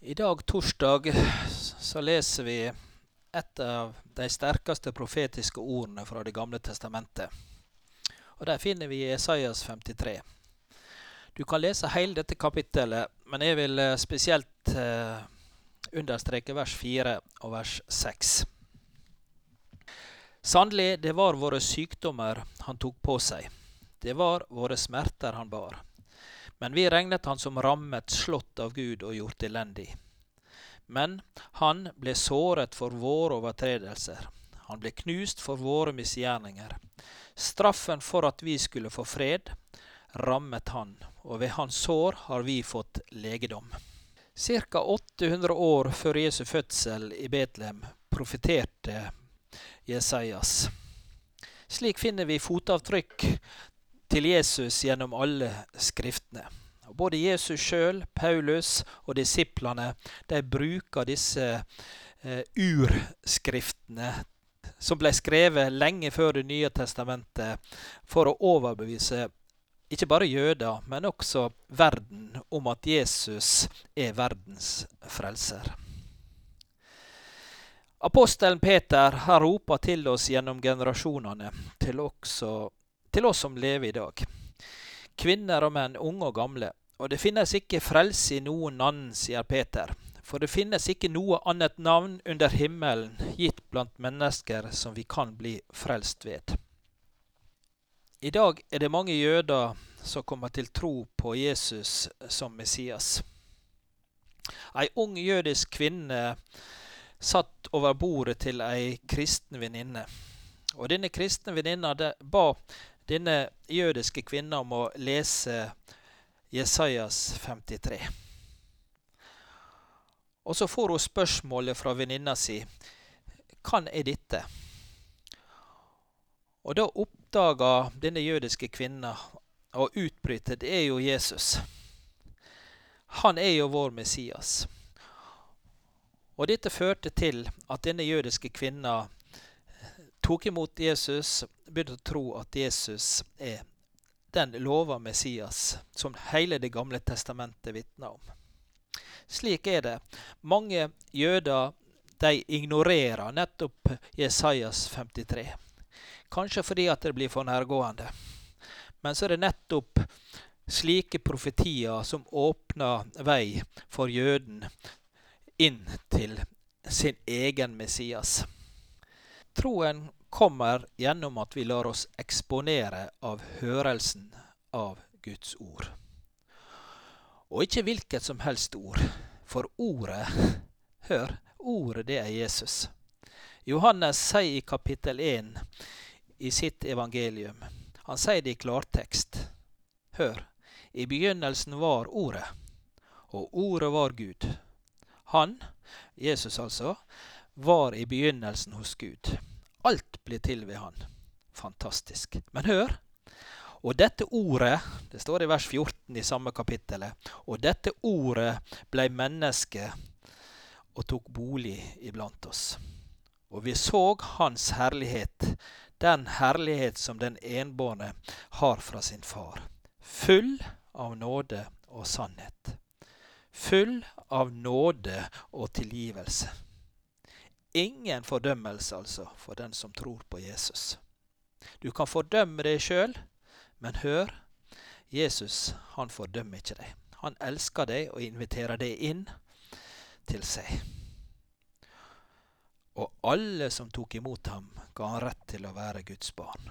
I dag, torsdag, så leser vi et av de sterkeste profetiske ordene fra Det gamle testamentet. Og Der finner vi Esaias 53. Du kan lese hele dette kapittelet, men jeg vil eh, spesielt eh, understreke vers 4 og vers 6. Sannelig, det var våre sykdommer han tok på seg. Det var våre smerter han bar. Men vi regnet han som rammet, slått av Gud og gjort elendig. Men han ble såret for våre overtredelser. Han ble knust for våre misgjerninger. Straffen for at vi skulle få fred, rammet han, og ved hans sår har vi fått legedom. Ca. 800 år før Jesu fødsel i Betlehem profeterte Jesajas. Slik finner vi fotavtrykk til Jesus gjennom alle skriftene. Både Jesus sjøl, Paulus og disiplene de bruker disse eh, urskriftene som ble skrevet lenge før Det nye testamentet, for å overbevise ikke bare jøder, men også verden om at Jesus er verdens frelser. Apostelen Peter har ropa til oss gjennom generasjonene, til, også, til oss som lever i dag. Kvinner og menn, unge og gamle. Og det finnes ikke frelse i noen annen, sier Peter. For det finnes ikke noe annet navn under himmelen gitt blant mennesker som vi kan bli frelst ved. I dag er det mange jøder som kommer til tro på Jesus som Messias. Ei ung jødisk kvinne satt over bordet til ei kristen venninne. Og denne kristne venninna ba denne jødiske kvinna om å lese Jesajas 53. Og så får hun spørsmålet fra venninna si Kan jeg dette? Og da oppdaga denne jødiske kvinna og utbryter det er jo Jesus. Han er jo vår Messias. Og dette førte til at denne jødiske kvinna tok imot Jesus, begynte å tro at Jesus er den lova Messias som hele Det gamle testamentet vitner om. Slik er det. Mange jøder de ignorerer nettopp Jesajas 53. Kanskje fordi at det blir for nærgående. Men så er det nettopp slike profetier som åpner vei for jøden inn til sin egen Messias. Troen kommer gjennom at vi lar oss eksponere av hørelsen av Guds ord. Og ikke hvilket som helst ord, for ordet Hør, ordet det er Jesus. Johannes sier i kapittel 1 i sitt evangelium Han sier det i klartekst. Hør, i begynnelsen var Ordet, og Ordet var Gud. Han, Jesus altså, var i begynnelsen hos Gud. Alt blir til ved Han. Fantastisk. Men hør! Og dette ordet, det står i vers 14 i samme kapittelet, og dette ordet blei menneske og tok bolig iblant oss. Og vi så Hans herlighet, den herlighet som den enbårne har fra sin far. Full av nåde og sannhet full av nåde og tilgivelse. Ingen fordømmelse, altså, for den som tror på Jesus. Du kan fordømme deg sjøl, men hør, Jesus han fordømmer ikke deg. Han elsker deg og inviterer deg inn til seg. Og alle som tok imot ham, ga han rett til å være Guds barn.